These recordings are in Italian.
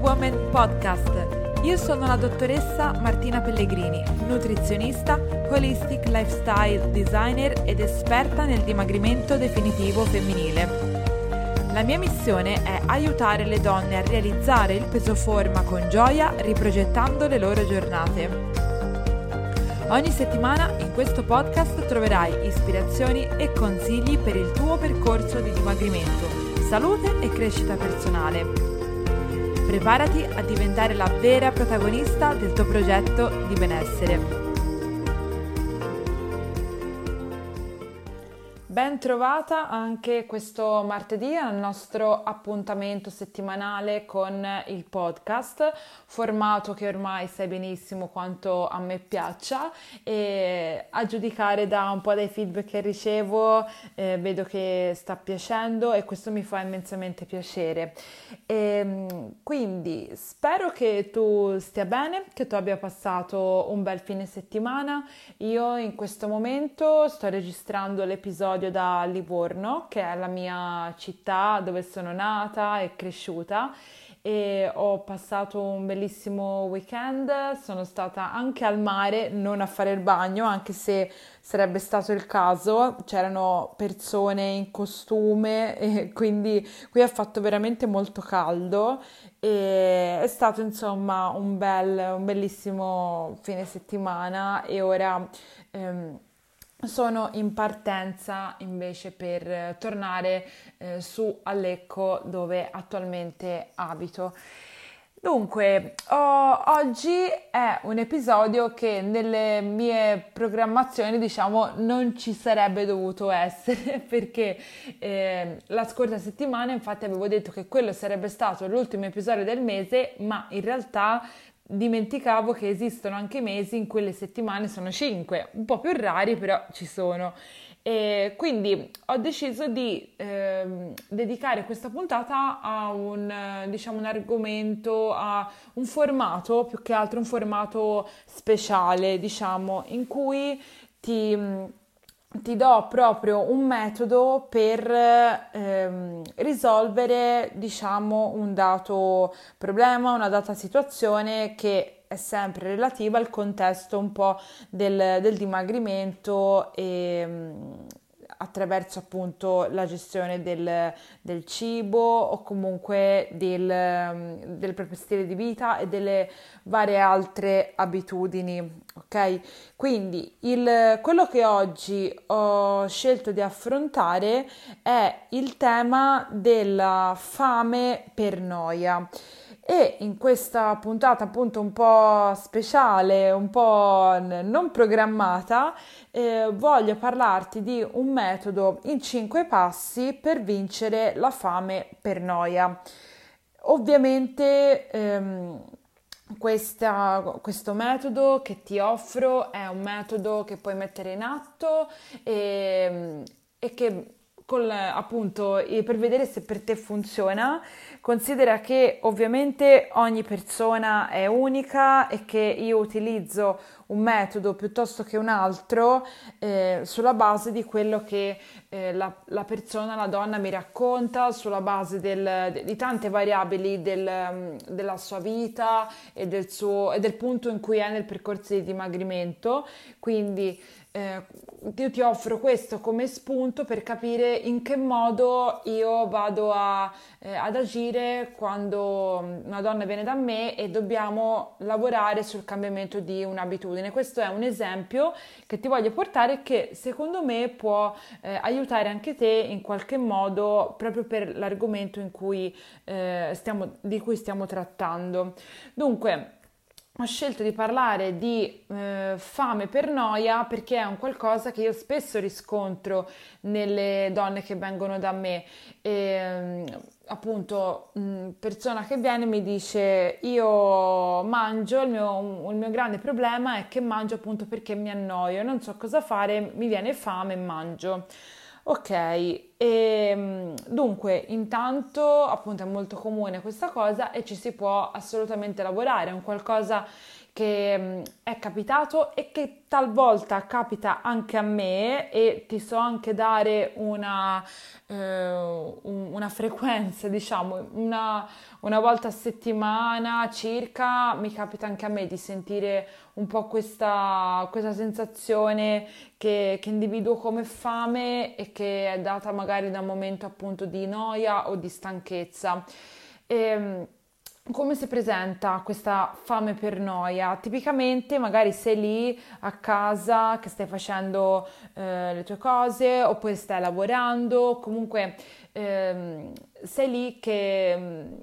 Woman Podcast. Io sono la dottoressa Martina Pellegrini, nutrizionista, holistic lifestyle designer ed esperta nel dimagrimento definitivo femminile. La mia missione è aiutare le donne a realizzare il peso forma con gioia riprogettando le loro giornate. Ogni settimana in questo podcast troverai ispirazioni e consigli per il tuo percorso di dimagrimento, salute e crescita personale. Preparati a diventare la vera protagonista del tuo progetto di benessere. Ben trovata anche questo martedì al nostro appuntamento settimanale con il podcast, formato che ormai sai benissimo quanto a me piaccia e a giudicare da un po' dai feedback che ricevo eh, vedo che sta piacendo e questo mi fa immensamente piacere. E, ehm, quindi spero che tu stia bene, che tu abbia passato un bel fine settimana. Io in questo momento sto registrando l'episodio da Livorno, che è la mia città dove sono nata e cresciuta e ho passato un bellissimo weekend, sono stata anche al mare, non a fare il bagno, anche se sarebbe stato il caso, c'erano persone in costume e quindi qui ha fatto veramente molto caldo e è stato insomma un, bel, un bellissimo fine settimana e ora... Ehm, sono in partenza invece per tornare eh, su a Lecco dove attualmente abito. Dunque, oh, oggi è un episodio che nelle mie programmazioni, diciamo, non ci sarebbe dovuto essere perché eh, la scorsa settimana infatti avevo detto che quello sarebbe stato l'ultimo episodio del mese, ma in realtà dimenticavo che esistono anche mesi in cui le settimane sono 5, un po' più rari però ci sono. E quindi ho deciso di eh, dedicare questa puntata a un, diciamo, un argomento, a un formato, più che altro un formato speciale, diciamo, in cui ti ti do proprio un metodo per ehm, risolvere, diciamo, un dato problema, una data situazione che è sempre relativa al contesto un po' del, del dimagrimento e, attraverso appunto la gestione del, del cibo o comunque del, del, proprio stile di vita e delle varie altre abitudini. Ok? Quindi il, quello che oggi ho scelto di affrontare è il tema della fame per noia e in questa puntata appunto un po' speciale, un po' non programmata, eh, voglio parlarti di un metodo in cinque passi per vincere la fame per noia. Ovviamente ehm, questa, questo metodo che ti offro è un metodo che puoi mettere in atto e, e che col, appunto per vedere se per te funziona Considera che ovviamente ogni persona è unica e che io utilizzo un metodo piuttosto che un altro eh, sulla base di quello che eh, la, la, persona, la donna mi racconta, sulla base del, di tante variabili del, della sua vita e del, suo, e del punto in cui è nel percorso di dimagrimento. Quindi eh, io ti offro questo come spunto per capire in che modo io vado a, eh, ad agire quando una donna viene da me e dobbiamo lavorare sul cambiamento di un'abitudine. Questo è un esempio che ti voglio portare che secondo me può eh, aiutare anche te in qualche modo proprio per l'argomento cui, eh, stiamo, di cui stiamo trattando. Dunque, ho scelto di parlare di eh, fame per noia perché è un qualcosa che io spesso riscontro nelle donne che vengono da me. E, appunto, mh, persona che viene mi dice io mangio, il mio, il mio grande problema è che mangio appunto perché mi annoio, non so cosa fare, mi viene fame e mangio. Ok, e, ehm, dunque intanto appunto è molto comune questa cosa e ci si può assolutamente lavorare, è un qualcosa che mm, è capitato e che talvolta capita anche a me e ti so anche dare una, eh, una frequenza, diciamo, una, una, volta a settimana circa mi capita anche a me di sentire un po' questa, questa sensazione che, che individuo come fame e che è data magari da un momento appunto di noia o di stanchezza. E, ehm, come si presenta questa fame per noia? Tipicamente magari sei lì a casa che stai facendo eh, le tue cose oppure stai lavorando, comunque ehm, sei lì che,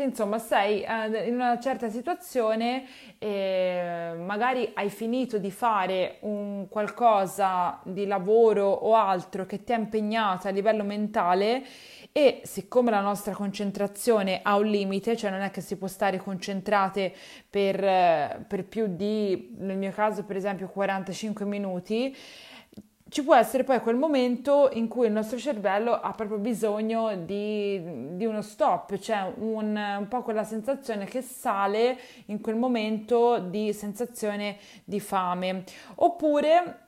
che insomma sei eh, in una certa situazione e magari hai finito di fare un qualcosa di lavoro o altro che ti ha impegnato a livello mentale e siccome la nostra concentrazione ha un limite, cioè non è che si può stare concentrate per, eh, per più di, nel mio caso per esempio, 45 minuti, ci può essere poi quel momento in cui il nostro cervello ha proprio bisogno di, di uno stop, cioè un, un, po' quella sensazione che sale in quel momento di sensazione di fame. Oppure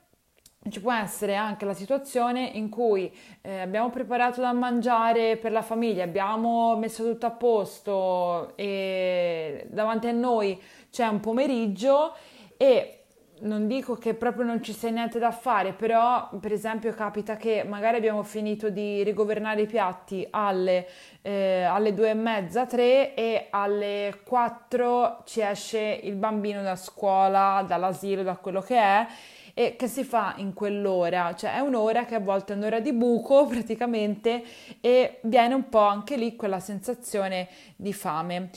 ci può essere anche la situazione in cui eh, abbiamo preparato da mangiare per la famiglia, abbiamo messo tutto a posto e davanti a noi c'è un pomeriggio e non dico che proprio non ci sia niente da fare, però per esempio capita che magari abbiamo finito di rigovernare i piatti alle, eh, alle due e mezza, tre e alle quattro ci esce il bambino da scuola, dall'asilo, da quello che è e che si fa in quell'ora, cioè è un'ora che a volte è un'ora di buco praticamente e viene un po' anche lì quella sensazione di fame.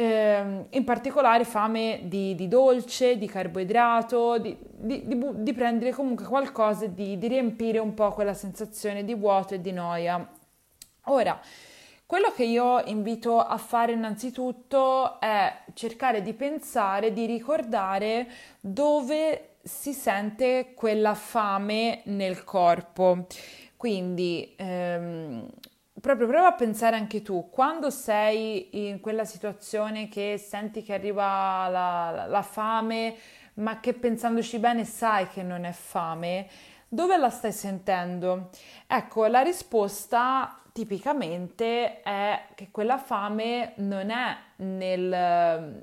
Eh, in particolare fame di, di, dolce, di carboidrato, di, di, di, prendere comunque qualcosa, di, riempire un po' quella sensazione di vuoto e di noia. Ora, quello che io invito a fare innanzitutto è cercare di pensare, di ricordare dove si sente quella fame nel corpo. Quindi ehm, proprio prova a pensare anche tu, quando sei in quella situazione che senti che arriva la, la, la fame, ma che pensandoci bene sai che non è fame, dove la stai sentendo? Ecco, la risposta tipicamente è che quella fame non è nel,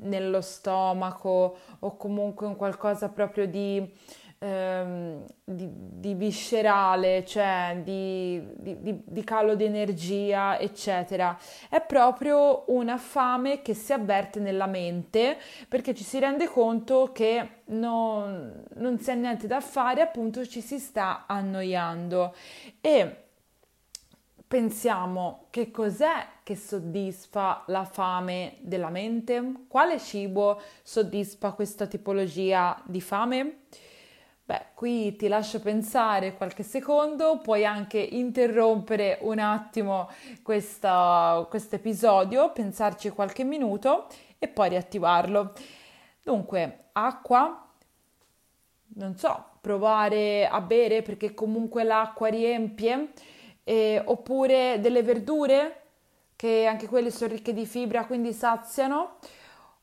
nello stomaco o comunque un qualcosa proprio di, ehm, di, di viscerale, cioè di, di, di calo di energia, eccetera. È proprio una fame che si avverte nella mente perché ci si rende conto che non, non si ha niente da fare, appunto ci si sta annoiando. E pensiamo che cos'è che soddisfa la fame della mente? Quale cibo soddisfa questa tipologia di fame? Beh, qui ti lascio pensare qualche secondo, puoi anche interrompere un attimo questo episodio, pensarci qualche minuto e poi riattivarlo. Dunque, acqua, non so, provare a bere perché comunque l'acqua riempie eh, oppure delle verdure che anche quelle sono ricche di fibra, quindi saziano,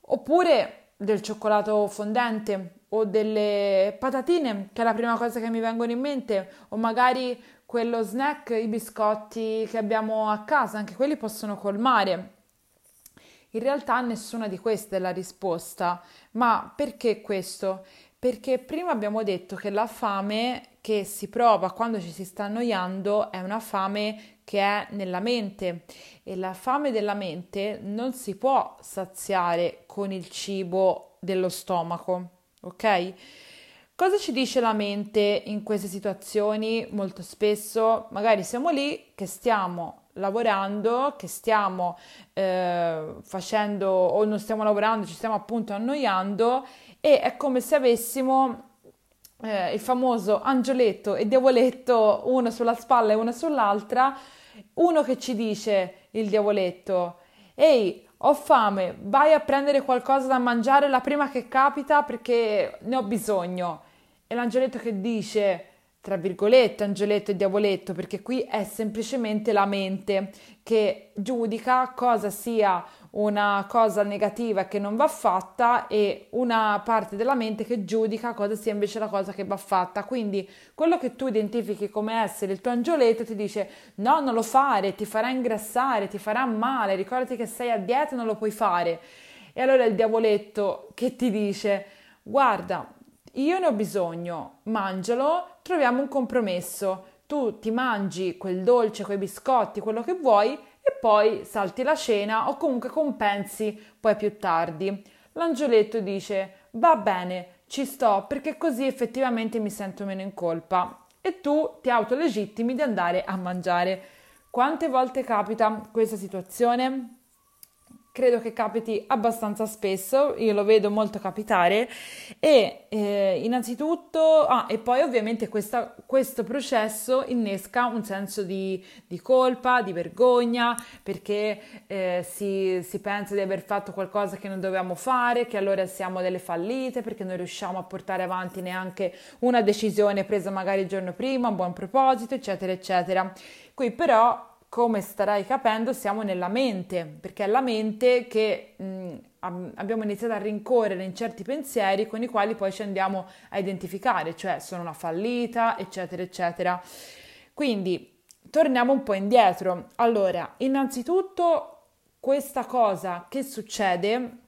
oppure del cioccolato fondente o delle patatine, che è la prima cosa che mi vengono in mente, o magari quello snack, i biscotti che abbiamo a casa, anche quelli possono colmare. In realtà nessuna di queste è la risposta, ma perché questo? Perché prima abbiamo detto che la fame che si prova quando ci si sta annoiando è una fame che è nella mente e la fame della mente non si può saziare con il cibo dello stomaco, ok? Cosa ci dice la mente in queste situazioni? Molto spesso magari siamo lì che stiamo lavorando, che stiamo eh, facendo o non stiamo lavorando, ci stiamo appunto annoiando e è come se avessimo eh, il famoso angioletto e diavoletto uno sulla spalla e uno sull'altra, uno che ci dice il diavoletto, ehi, ho fame, vai a prendere qualcosa da mangiare la prima che capita perché ne ho bisogno. E l'angioletto che dice, tra virgolette, angioletto e diavoletto, perché qui è semplicemente la mente che giudica cosa sia una cosa negativa che non va fatta e una parte della mente che giudica cosa sia invece la cosa che va fatta. Quindi quello che tu identifichi come essere il tuo angioletto ti dice no, non lo fare, ti farà ingrassare, ti farà male, ricordati che sei a dieta non lo puoi fare. E allora il diavoletto che ti dice guarda, io ne ho bisogno, mangialo, troviamo un compromesso. Tu ti mangi quel dolce, quei biscotti, quello che vuoi e poi salti la cena o comunque compensi poi più tardi. L'angioletto dice va bene, ci sto perché così effettivamente mi sento meno in colpa e tu ti autolegittimi di andare a mangiare. Quante volte capita questa situazione? Credo che capiti abbastanza spesso, io lo vedo molto capitare e eh, innanzitutto, ah, e poi ovviamente questa, questo processo innesca un senso di, di colpa, di vergogna, perché eh, si, si pensa di aver fatto qualcosa che non dovevamo fare, che allora siamo delle fallite, perché non riusciamo a portare avanti neanche una decisione presa magari il giorno prima, un buon proposito, eccetera, eccetera. Qui però come starai capendo, siamo nella mente, perché è la mente che mh, abbiamo iniziato a rincorrere in certi pensieri con i quali poi ci andiamo a identificare, cioè sono una fallita, eccetera, eccetera. Quindi torniamo un po' indietro. Allora, innanzitutto questa cosa che succede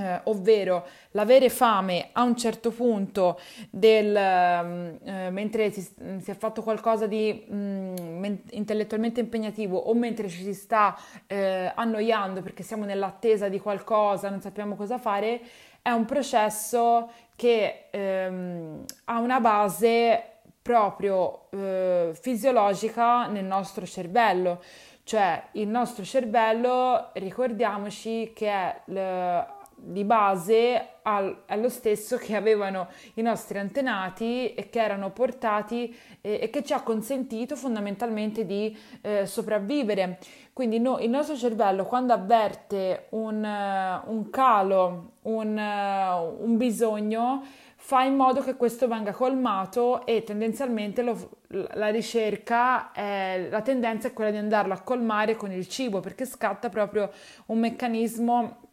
eh, ovvero l'avere fame a un certo punto del, mm, eh, mentre si, si, è fatto qualcosa di mm, intellettualmente impegnativo o mentre ci si sta eh, annoiando perché siamo nell'attesa di qualcosa, non sappiamo cosa fare, è un processo che ehm, ha una base proprio eh, fisiologica nel nostro cervello. Cioè il nostro cervello, ricordiamoci che è di base al, è lo stesso che avevano i nostri antenati e che erano portati eh, e che ci ha consentito fondamentalmente di eh, sopravvivere. Quindi no, il nostro cervello quando avverte un, uh, un calo, un, uh, un, bisogno, fa in modo che questo venga colmato e tendenzialmente lo, la ricerca, è, la tendenza è quella di andarlo a colmare con il cibo perché scatta proprio un meccanismo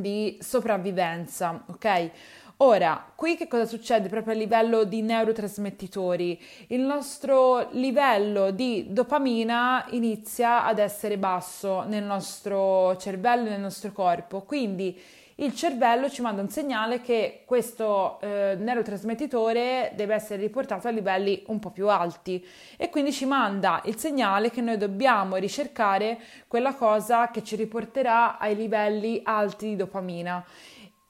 di sopravvivenza, ok? Ora, qui che cosa succede proprio a livello di neurotrasmettitori? Il nostro livello di dopamina inizia ad essere basso nel nostro cervello nel nostro corpo, quindi il cervello ci manda un segnale che questo eh, neurotrasmettitore deve essere riportato a livelli un po' più alti e quindi ci manda il segnale che noi dobbiamo ricercare quella cosa che ci riporterà ai livelli alti di dopamina.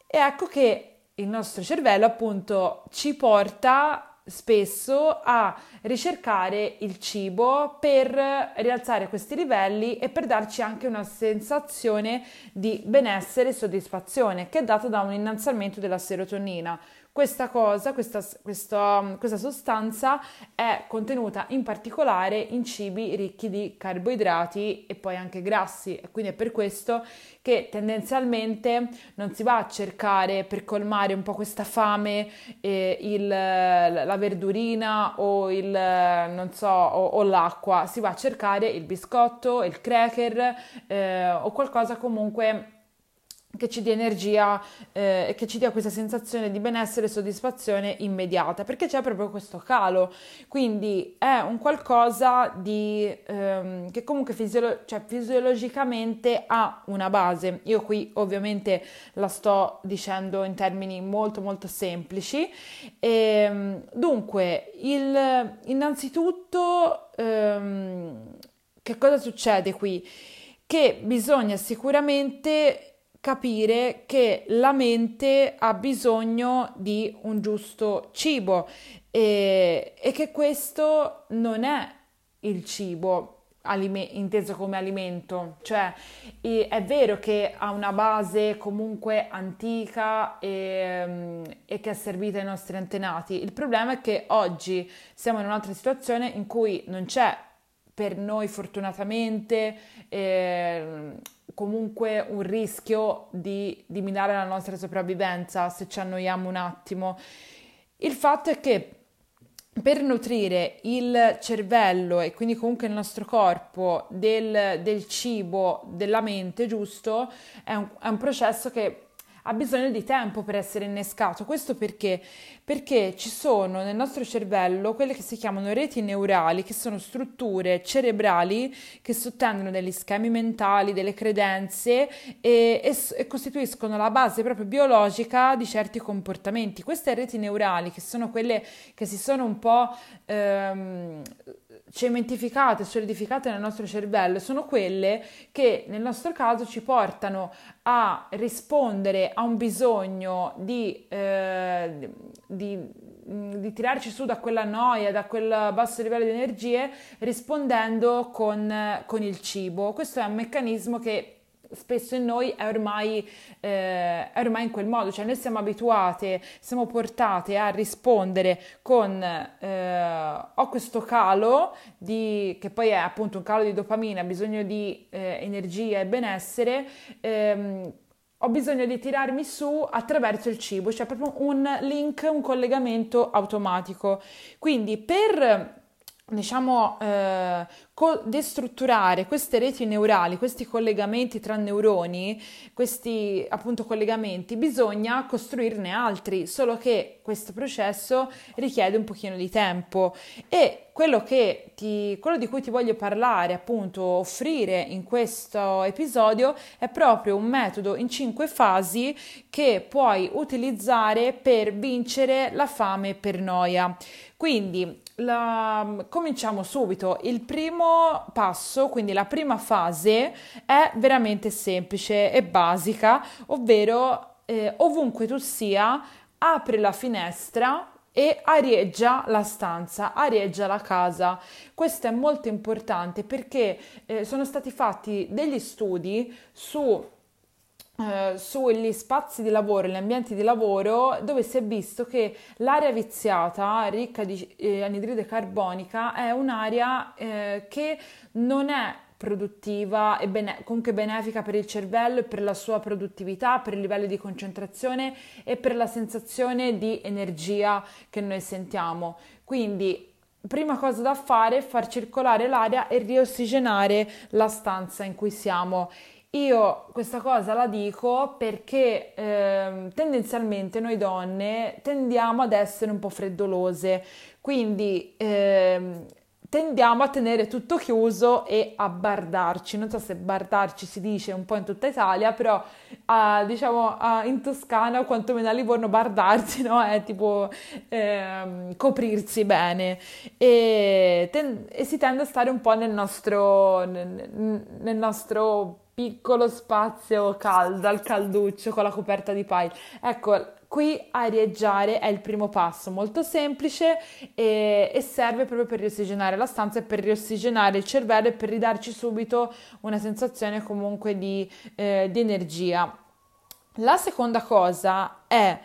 E ecco che il nostro cervello appunto ci porta spesso a ricercare il cibo per rialzare questi livelli e per darci anche una sensazione di benessere e soddisfazione che è data da un innalzamento della serotonina. Questa cosa, questa, questa, questa sostanza è contenuta in particolare in cibi ricchi di carboidrati e poi anche grassi. E quindi è per questo che tendenzialmente non si va a cercare per colmare un po' questa fame eh, il, la verdurina o, il, so, o, o, l'acqua, si va a cercare il biscotto, il cracker eh, o qualcosa comunque che ci dia energia eh, e che ci dia questa sensazione di benessere e soddisfazione immediata, perché c'è proprio questo calo. Quindi è un qualcosa di, ehm, che comunque fisiolo- cioè, fisiologicamente ha una base. Io qui ovviamente la sto dicendo in termini molto molto semplici. E, ehm, dunque, il, innanzitutto, ehm, che cosa succede qui? Che bisogna sicuramente capire che la mente ha bisogno di un giusto cibo e, e che questo non è il cibo alime- inteso come alimento, cioè è vero che ha una base comunque antica e, mm, e, che è servita ai nostri antenati, il problema è che oggi siamo in un'altra situazione in cui non c'è per noi fortunatamente eh, comunque un rischio di, di minare la nostra sopravvivenza se ci annoiamo un attimo. Il fatto è che per nutrire il cervello e quindi comunque il nostro corpo del, del cibo, della mente, giusto, è un, è un processo che ha bisogno di tempo per essere innescato. Questo perché? Perché ci sono nel nostro cervello quelle che si chiamano reti neurali, che sono strutture cerebrali che sottendono degli schemi mentali, delle credenze e, e, e costituiscono la base proprio biologica di certi comportamenti. Queste reti neurali, che sono quelle che si sono un po' ehm, cementificate, solidificate nel nostro cervello, sono quelle che nel nostro caso ci portano a rispondere a un bisogno di, eh, di, di, tirarci su da quella noia, da quel basso livello di energie, rispondendo con, con il cibo. Questo è un meccanismo che spesso in noi è ormai, eh, è ormai, in quel modo, cioè noi siamo abituate, siamo portate a rispondere con eh, ho questo calo di, che poi è appunto un calo di dopamina, bisogno di eh, energia e benessere. Ehm, ho bisogno di tirarmi su attraverso il cibo, cioè proprio un link, un collegamento automatico. Quindi per diciamo, eh, co- destrutturare queste reti neurali, questi collegamenti tra neuroni, questi appunto collegamenti, bisogna costruirne altri, solo che questo processo richiede un pochino di tempo e quello, ti, quello di cui ti voglio parlare, appunto, offrire in questo episodio è proprio un metodo in cinque fasi che puoi utilizzare per vincere la fame per noia. Quindi la, cominciamo subito. Il primo passo, quindi la prima fase, è veramente semplice e basica, ovvero eh, ovunque tu sia, apri la finestra e arieggia la stanza, arieggia la casa. Questo è molto importante perché eh, sono stati fatti degli studi su eh, sugli spazi di lavoro, gli ambienti di lavoro, dove si è visto che l'aria viziata, ricca di eh, anidride carbonica, è un'aria eh, che non è produttiva e bene- comunque benefica per il cervello e per la sua produttività, per il livello di concentrazione e per la sensazione di energia che noi sentiamo. Quindi prima cosa da fare è far circolare l'aria e riossigenare la stanza in cui siamo. Io questa cosa la dico perché eh, tendenzialmente noi donne tendiamo ad essere un po' freddolose, quindi eh, tendiamo a tenere tutto chiuso e a bardarci. Non so se bardarci si dice un po' in tutta Italia, però uh, diciamo uh, in Toscana o quantomeno a Livorno bardarsi no? è tipo eh, coprirsi bene e, ten- e, si tende a stare un po' nel nostro, nel, nel nostro piccolo spazio caldo, al calduccio con la coperta di pile. Ecco, qui arieggiare è il primo passo, molto semplice e, e, serve proprio per riossigenare la stanza e per riossigenare il cervello e per ridarci subito una sensazione comunque di, eh, di energia. La seconda cosa è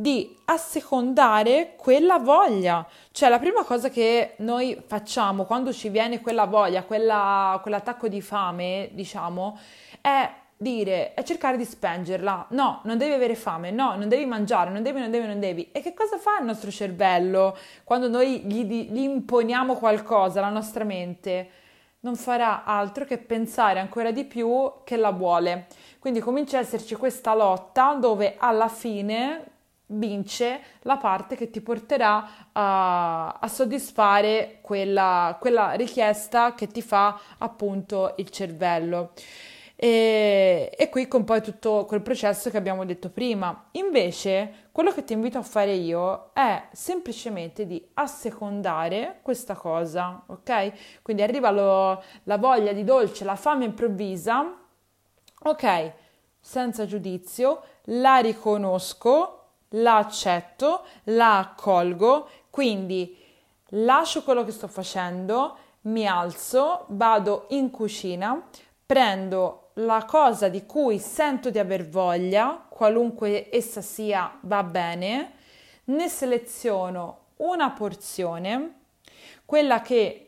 di assecondare quella voglia. Cioè la prima cosa che noi facciamo quando ci viene quella voglia, quella, quell'attacco di fame, diciamo, è dire, è cercare di spengerla. No, non devi avere fame, no, non devi mangiare, non devi, non devi, non devi. E che cosa fa il nostro cervello quando noi gli, gli imponiamo qualcosa, la nostra mente? Non farà altro che pensare ancora di più che la vuole. Quindi comincia a esserci questa lotta dove alla fine vince la parte che ti porterà a, a soddisfare quella, quella, richiesta che ti fa appunto il cervello. E, e qui con poi tutto quel processo che abbiamo detto prima. Invece, quello che ti invito a fare io è semplicemente di assecondare questa cosa, ok? Quindi arriva lo, la voglia di dolce, la fame improvvisa, ok? Senza giudizio, la riconosco la accetto, la accolgo, quindi lascio quello che sto facendo, mi alzo, vado in cucina, prendo la cosa di cui sento di aver voglia, qualunque essa sia, va bene, ne seleziono una porzione, quella che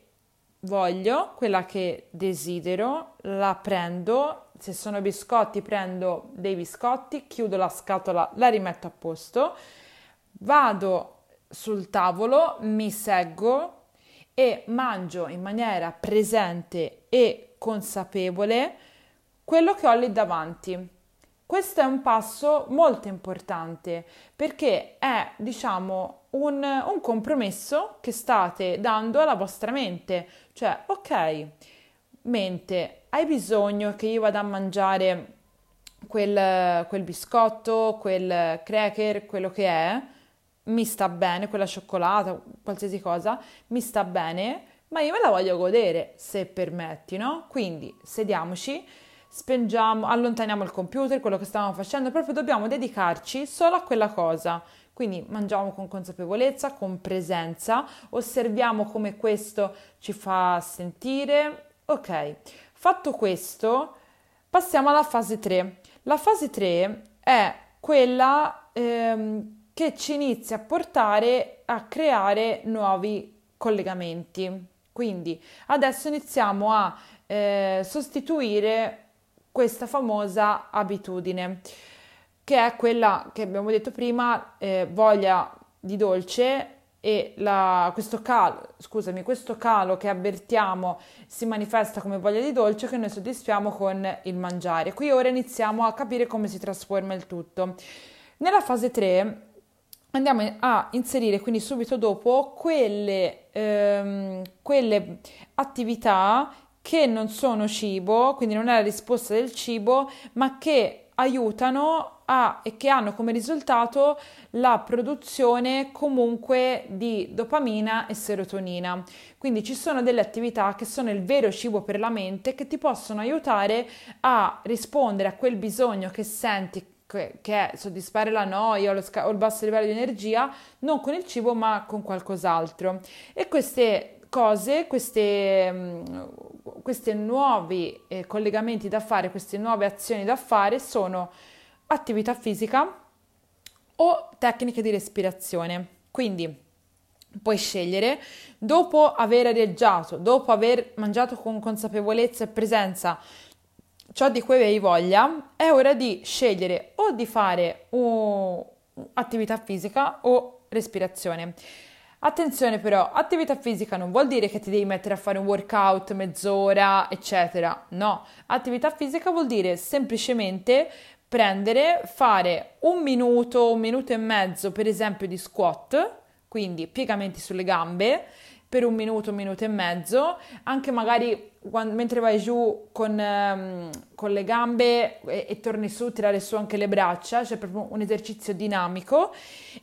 voglio, quella che desidero, la prendo, se sono biscotti prendo dei biscotti, chiudo la scatola, la rimetto a posto, vado sul tavolo, mi seggo e mangio in maniera presente e consapevole quello che ho lì davanti. Questo è un passo molto importante perché è, diciamo, un, un compromesso che state dando alla vostra mente. Cioè, ok, mente, hai bisogno che io vada a mangiare quel, quel biscotto, quel cracker, quello che è, mi sta bene, quella cioccolata, qualsiasi cosa, mi sta bene, ma io me la voglio godere, se permetti, no? Quindi sediamoci, spengiamo, allontaniamo il computer, quello che stavamo facendo, proprio dobbiamo dedicarci solo a quella cosa. Quindi mangiamo con consapevolezza, con presenza, osserviamo come questo ci fa sentire. Ok, fatto questo, passiamo alla fase 3. La fase 3 è quella ehm, che ci inizia a portare a creare nuovi collegamenti. Quindi adesso iniziamo a eh, sostituire questa famosa abitudine, che è quella che abbiamo detto prima, eh, voglia di dolce e la, questo, calo, scusami, questo calo che avvertiamo si manifesta come voglia di dolce che noi soddisfiamo con il mangiare. Qui ora iniziamo a capire come si trasforma il tutto. Nella fase 3 andiamo a inserire quindi subito dopo quelle, ehm, quelle attività che non sono cibo, quindi non è la risposta del cibo, ma che aiutano a, e che hanno come risultato la produzione comunque di dopamina e serotonina. Quindi ci sono delle attività che sono il vero cibo per la mente che ti possono aiutare a rispondere a quel bisogno che senti che è soddisfare la noia o, sca- o il basso livello di energia, non con il cibo ma con qualcos'altro. E queste cose, queste, mm, questi nuovi eh, collegamenti da fare, queste nuove azioni da fare sono attività fisica o tecniche di respirazione. Quindi puoi scegliere dopo aver areggiato, dopo aver mangiato con consapevolezza e presenza ciò di cui avevi voglia, è ora di scegliere o di fare attività fisica o respirazione. Attenzione però, attività fisica non vuol dire che ti devi mettere a fare un workout mezz'ora, eccetera. No, attività fisica vuol dire semplicemente prendere, fare un minuto, un minuto e mezzo, per esempio, di squat, quindi piegamenti sulle gambe, per un minuto, un minuto e mezzo, anche magari quando, mentre vai giù con, um, con le gambe e, e, torni su, tirare su anche le braccia, cioè proprio un esercizio dinamico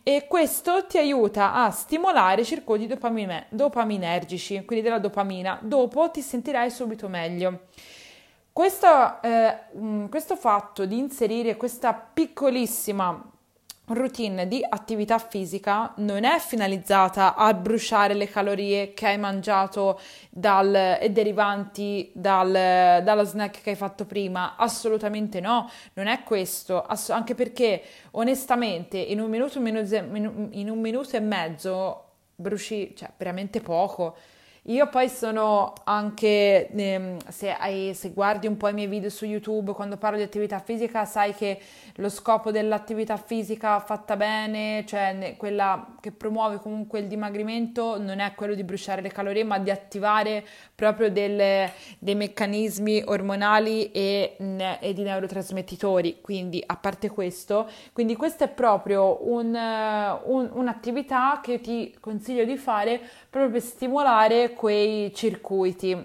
e questo ti aiuta a stimolare i circuiti dopamine, dopaminergici, quindi della dopamina. Dopo ti sentirai subito meglio. Questo, eh, questo fatto di inserire questa piccolissima routine di attività fisica non è finalizzata a bruciare le calorie che hai mangiato dal, e derivanti dal, dallo snack che hai fatto prima, assolutamente no, non è questo, ass- anche perché onestamente in un minuto, un minuto, in un minuto e mezzo bruci cioè, veramente poco. Io poi sono anche, ehm, se, hai, se, guardi un po' i miei video su YouTube, quando parlo di attività fisica, sai che lo scopo dell'attività fisica fatta bene, cioè quella che promuove comunque il dimagrimento, non è quello di bruciare le calorie, ma di attivare proprio delle, dei meccanismi ormonali e, e, di neurotrasmettitori. Quindi, a parte questo, quindi questa è proprio un, un, un'attività che ti consiglio di fare proprio per stimolare quei circuiti.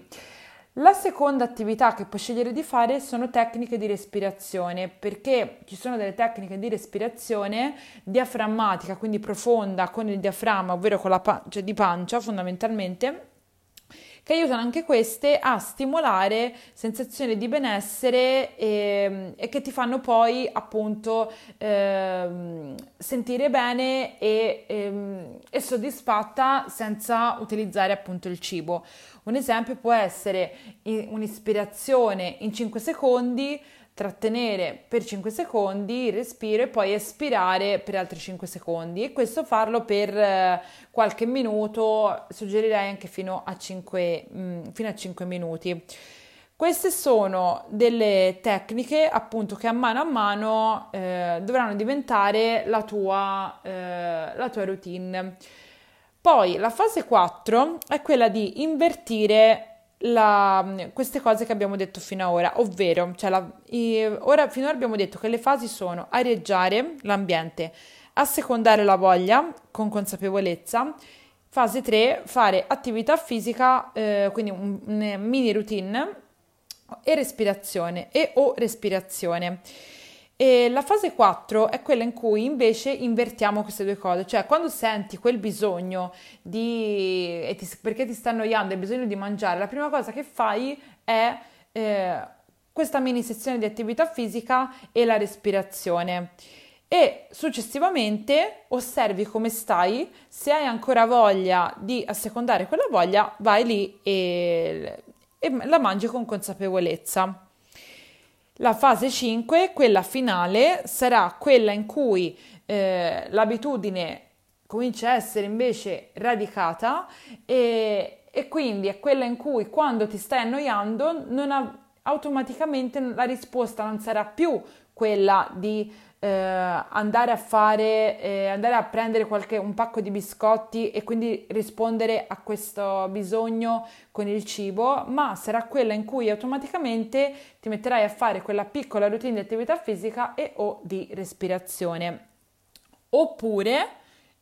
La seconda attività che puoi scegliere di fare sono tecniche di respirazione, perché ci sono delle tecniche di respirazione diaframmatica, quindi profonda con il diaframma, ovvero con la pancia, cioè di pancia fondamentalmente, che aiutano anche queste a stimolare sensazioni di benessere e, e che ti fanno poi appunto eh, sentire bene e, e, e soddisfatta senza utilizzare appunto il cibo. Un esempio può essere un'ispirazione in 5 secondi trattenere per 5 secondi il respiro e poi espirare per altri 5 secondi e questo farlo per eh, qualche minuto, suggerirei anche fino a 5, mh, mm, fino a 5 minuti. Queste sono delle tecniche appunto che a mano a mano eh, dovranno diventare la tua, eh, la tua routine. Poi la fase 4 è quella di invertire la, queste cose che abbiamo detto fino ad ora, ovvero, cioè la, i, ora, finora abbiamo detto che le fasi sono arieggiare l'ambiente, assecondare la voglia con consapevolezza, fase 3, fare attività fisica, eh, quindi un, un mini routine e respirazione e o respirazione. E la fase 4 è quella in cui invece invertiamo queste due cose, cioè quando senti quel bisogno di, ti, perché ti sta annoiando, il bisogno di mangiare, la prima cosa che fai è eh, questa mini sessione di attività fisica e la respirazione. E successivamente osservi come stai, se hai ancora voglia di assecondare quella voglia, vai lì e e la mangi con consapevolezza. La fase 5, quella finale, sarà quella in cui eh, l'abitudine comincia a essere invece radicata e, e, quindi è quella in cui quando ti stai annoiando non ha, automaticamente la risposta non sarà più quella di eh, andare a fare, eh, andare a prendere qualche, un pacco di biscotti e quindi rispondere a questo bisogno con il cibo, ma sarà quella in cui automaticamente ti metterai a fare quella piccola routine di attività fisica e o di respirazione. Oppure,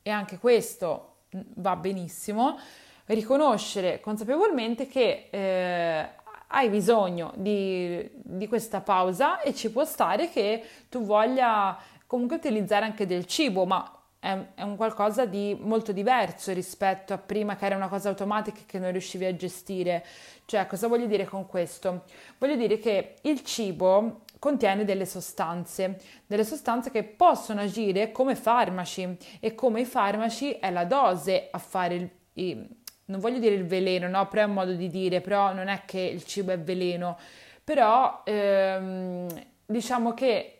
e anche questo va benissimo, riconoscere consapevolmente che eh, hai bisogno di, di questa pausa e ci può stare che tu voglia comunque utilizzare anche del cibo, ma è, un qualcosa di molto diverso rispetto a prima che era una cosa automatica che non riuscivi a gestire. Cioè, cosa voglio dire con questo? Voglio dire che il cibo contiene delle sostanze, delle sostanze che possono agire come farmaci e come i farmaci è la dose a fare il, il non voglio dire il veleno, no, però è un modo di dire, però non è che il cibo è veleno, però ehm, diciamo che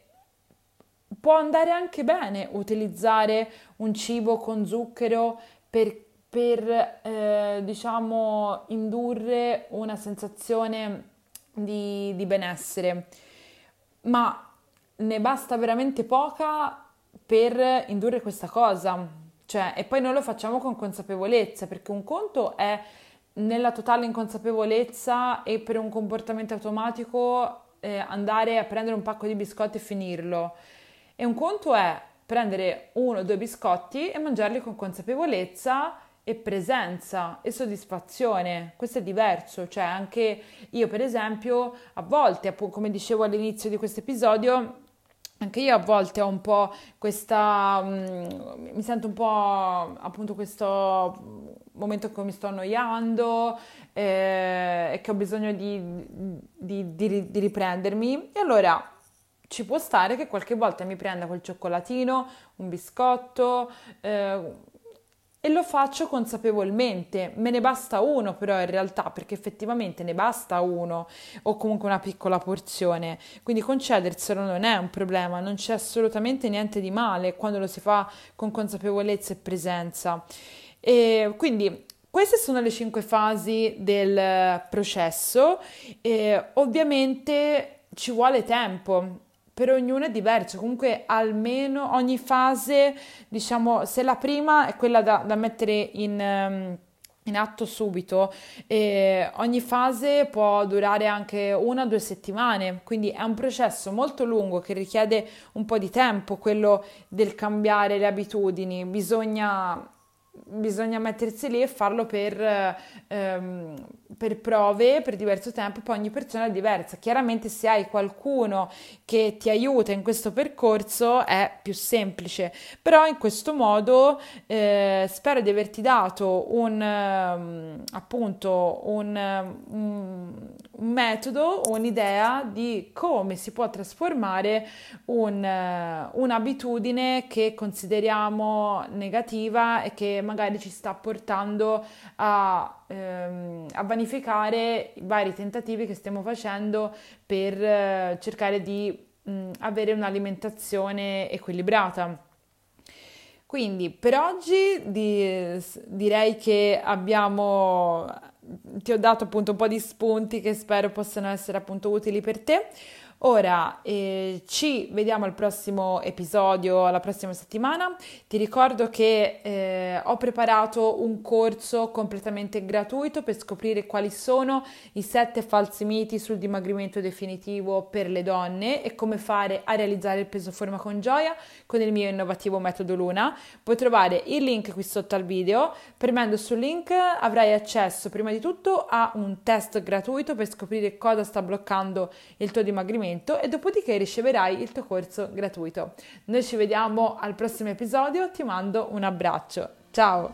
può andare anche bene utilizzare un cibo con zucchero per, per eh, diciamo, indurre una sensazione di, di benessere, ma ne basta veramente poca per indurre questa cosa cioè, e poi noi lo facciamo con consapevolezza, perché un conto è nella totale inconsapevolezza e per un comportamento automatico eh, andare a prendere un pacco di biscotti e finirlo. E un conto è prendere uno o due biscotti e mangiarli con consapevolezza e presenza e soddisfazione. Questo è diverso, cioè anche io per esempio a volte, come dicevo all'inizio di questo episodio, anche io a volte ho un po' questa, um, mi sento un po' appunto questo momento in cui mi sto annoiando eh, e che ho bisogno di, di, di, di riprendermi. E allora ci può stare che qualche volta mi prenda quel cioccolatino, un biscotto, eh, e lo faccio consapevolmente. Me ne basta uno però in realtà, perché effettivamente ne basta uno o comunque una piccola porzione. Quindi concederselo non è un problema, non c'è assolutamente niente di male quando lo si fa con consapevolezza e presenza. E quindi queste sono le cinque fasi del processo e ovviamente ci vuole tempo per ognuno è diverso, comunque almeno ogni fase, diciamo, se la prima è quella da, da mettere in, um, in, atto subito, eh, ogni fase può durare anche una o due settimane, quindi è un processo molto lungo che richiede un po' di tempo, quello del cambiare le abitudini, bisogna bisogna mettersi lì e farlo per, ehm, per, prove per diverso tempo, poi ogni persona è diversa. Chiaramente se hai qualcuno che ti aiuta in questo percorso è più semplice, però in questo modo eh, spero di averti dato un, um, appunto un, um, un metodo, un'idea di come si può trasformare un, uh, un'abitudine che consideriamo negativa e che magari ci sta portando a, ehm, a vanificare i vari tentativi che stiamo facendo per eh, cercare di mh, avere un'alimentazione equilibrata. Quindi per oggi di, direi che abbiamo ti ho dato appunto un po' di spunti che spero possano essere appunto utili per te. Ora eh, ci vediamo al prossimo episodio, la prossima settimana. Ti ricordo che eh, ho preparato un corso completamente gratuito per scoprire quali sono i sette falsi miti sul dimagrimento definitivo per le donne e come fare a realizzare il peso forma con gioia con il mio innovativo metodo Luna. Puoi trovare il link qui sotto al video. Premendo sul link avrai accesso prima di tutto a un test gratuito per scoprire cosa sta bloccando il tuo dimagrimento appuntamento e dopodiché riceverai il tuo corso gratuito. Noi ci vediamo al prossimo episodio, ti mando un abbraccio. Ciao!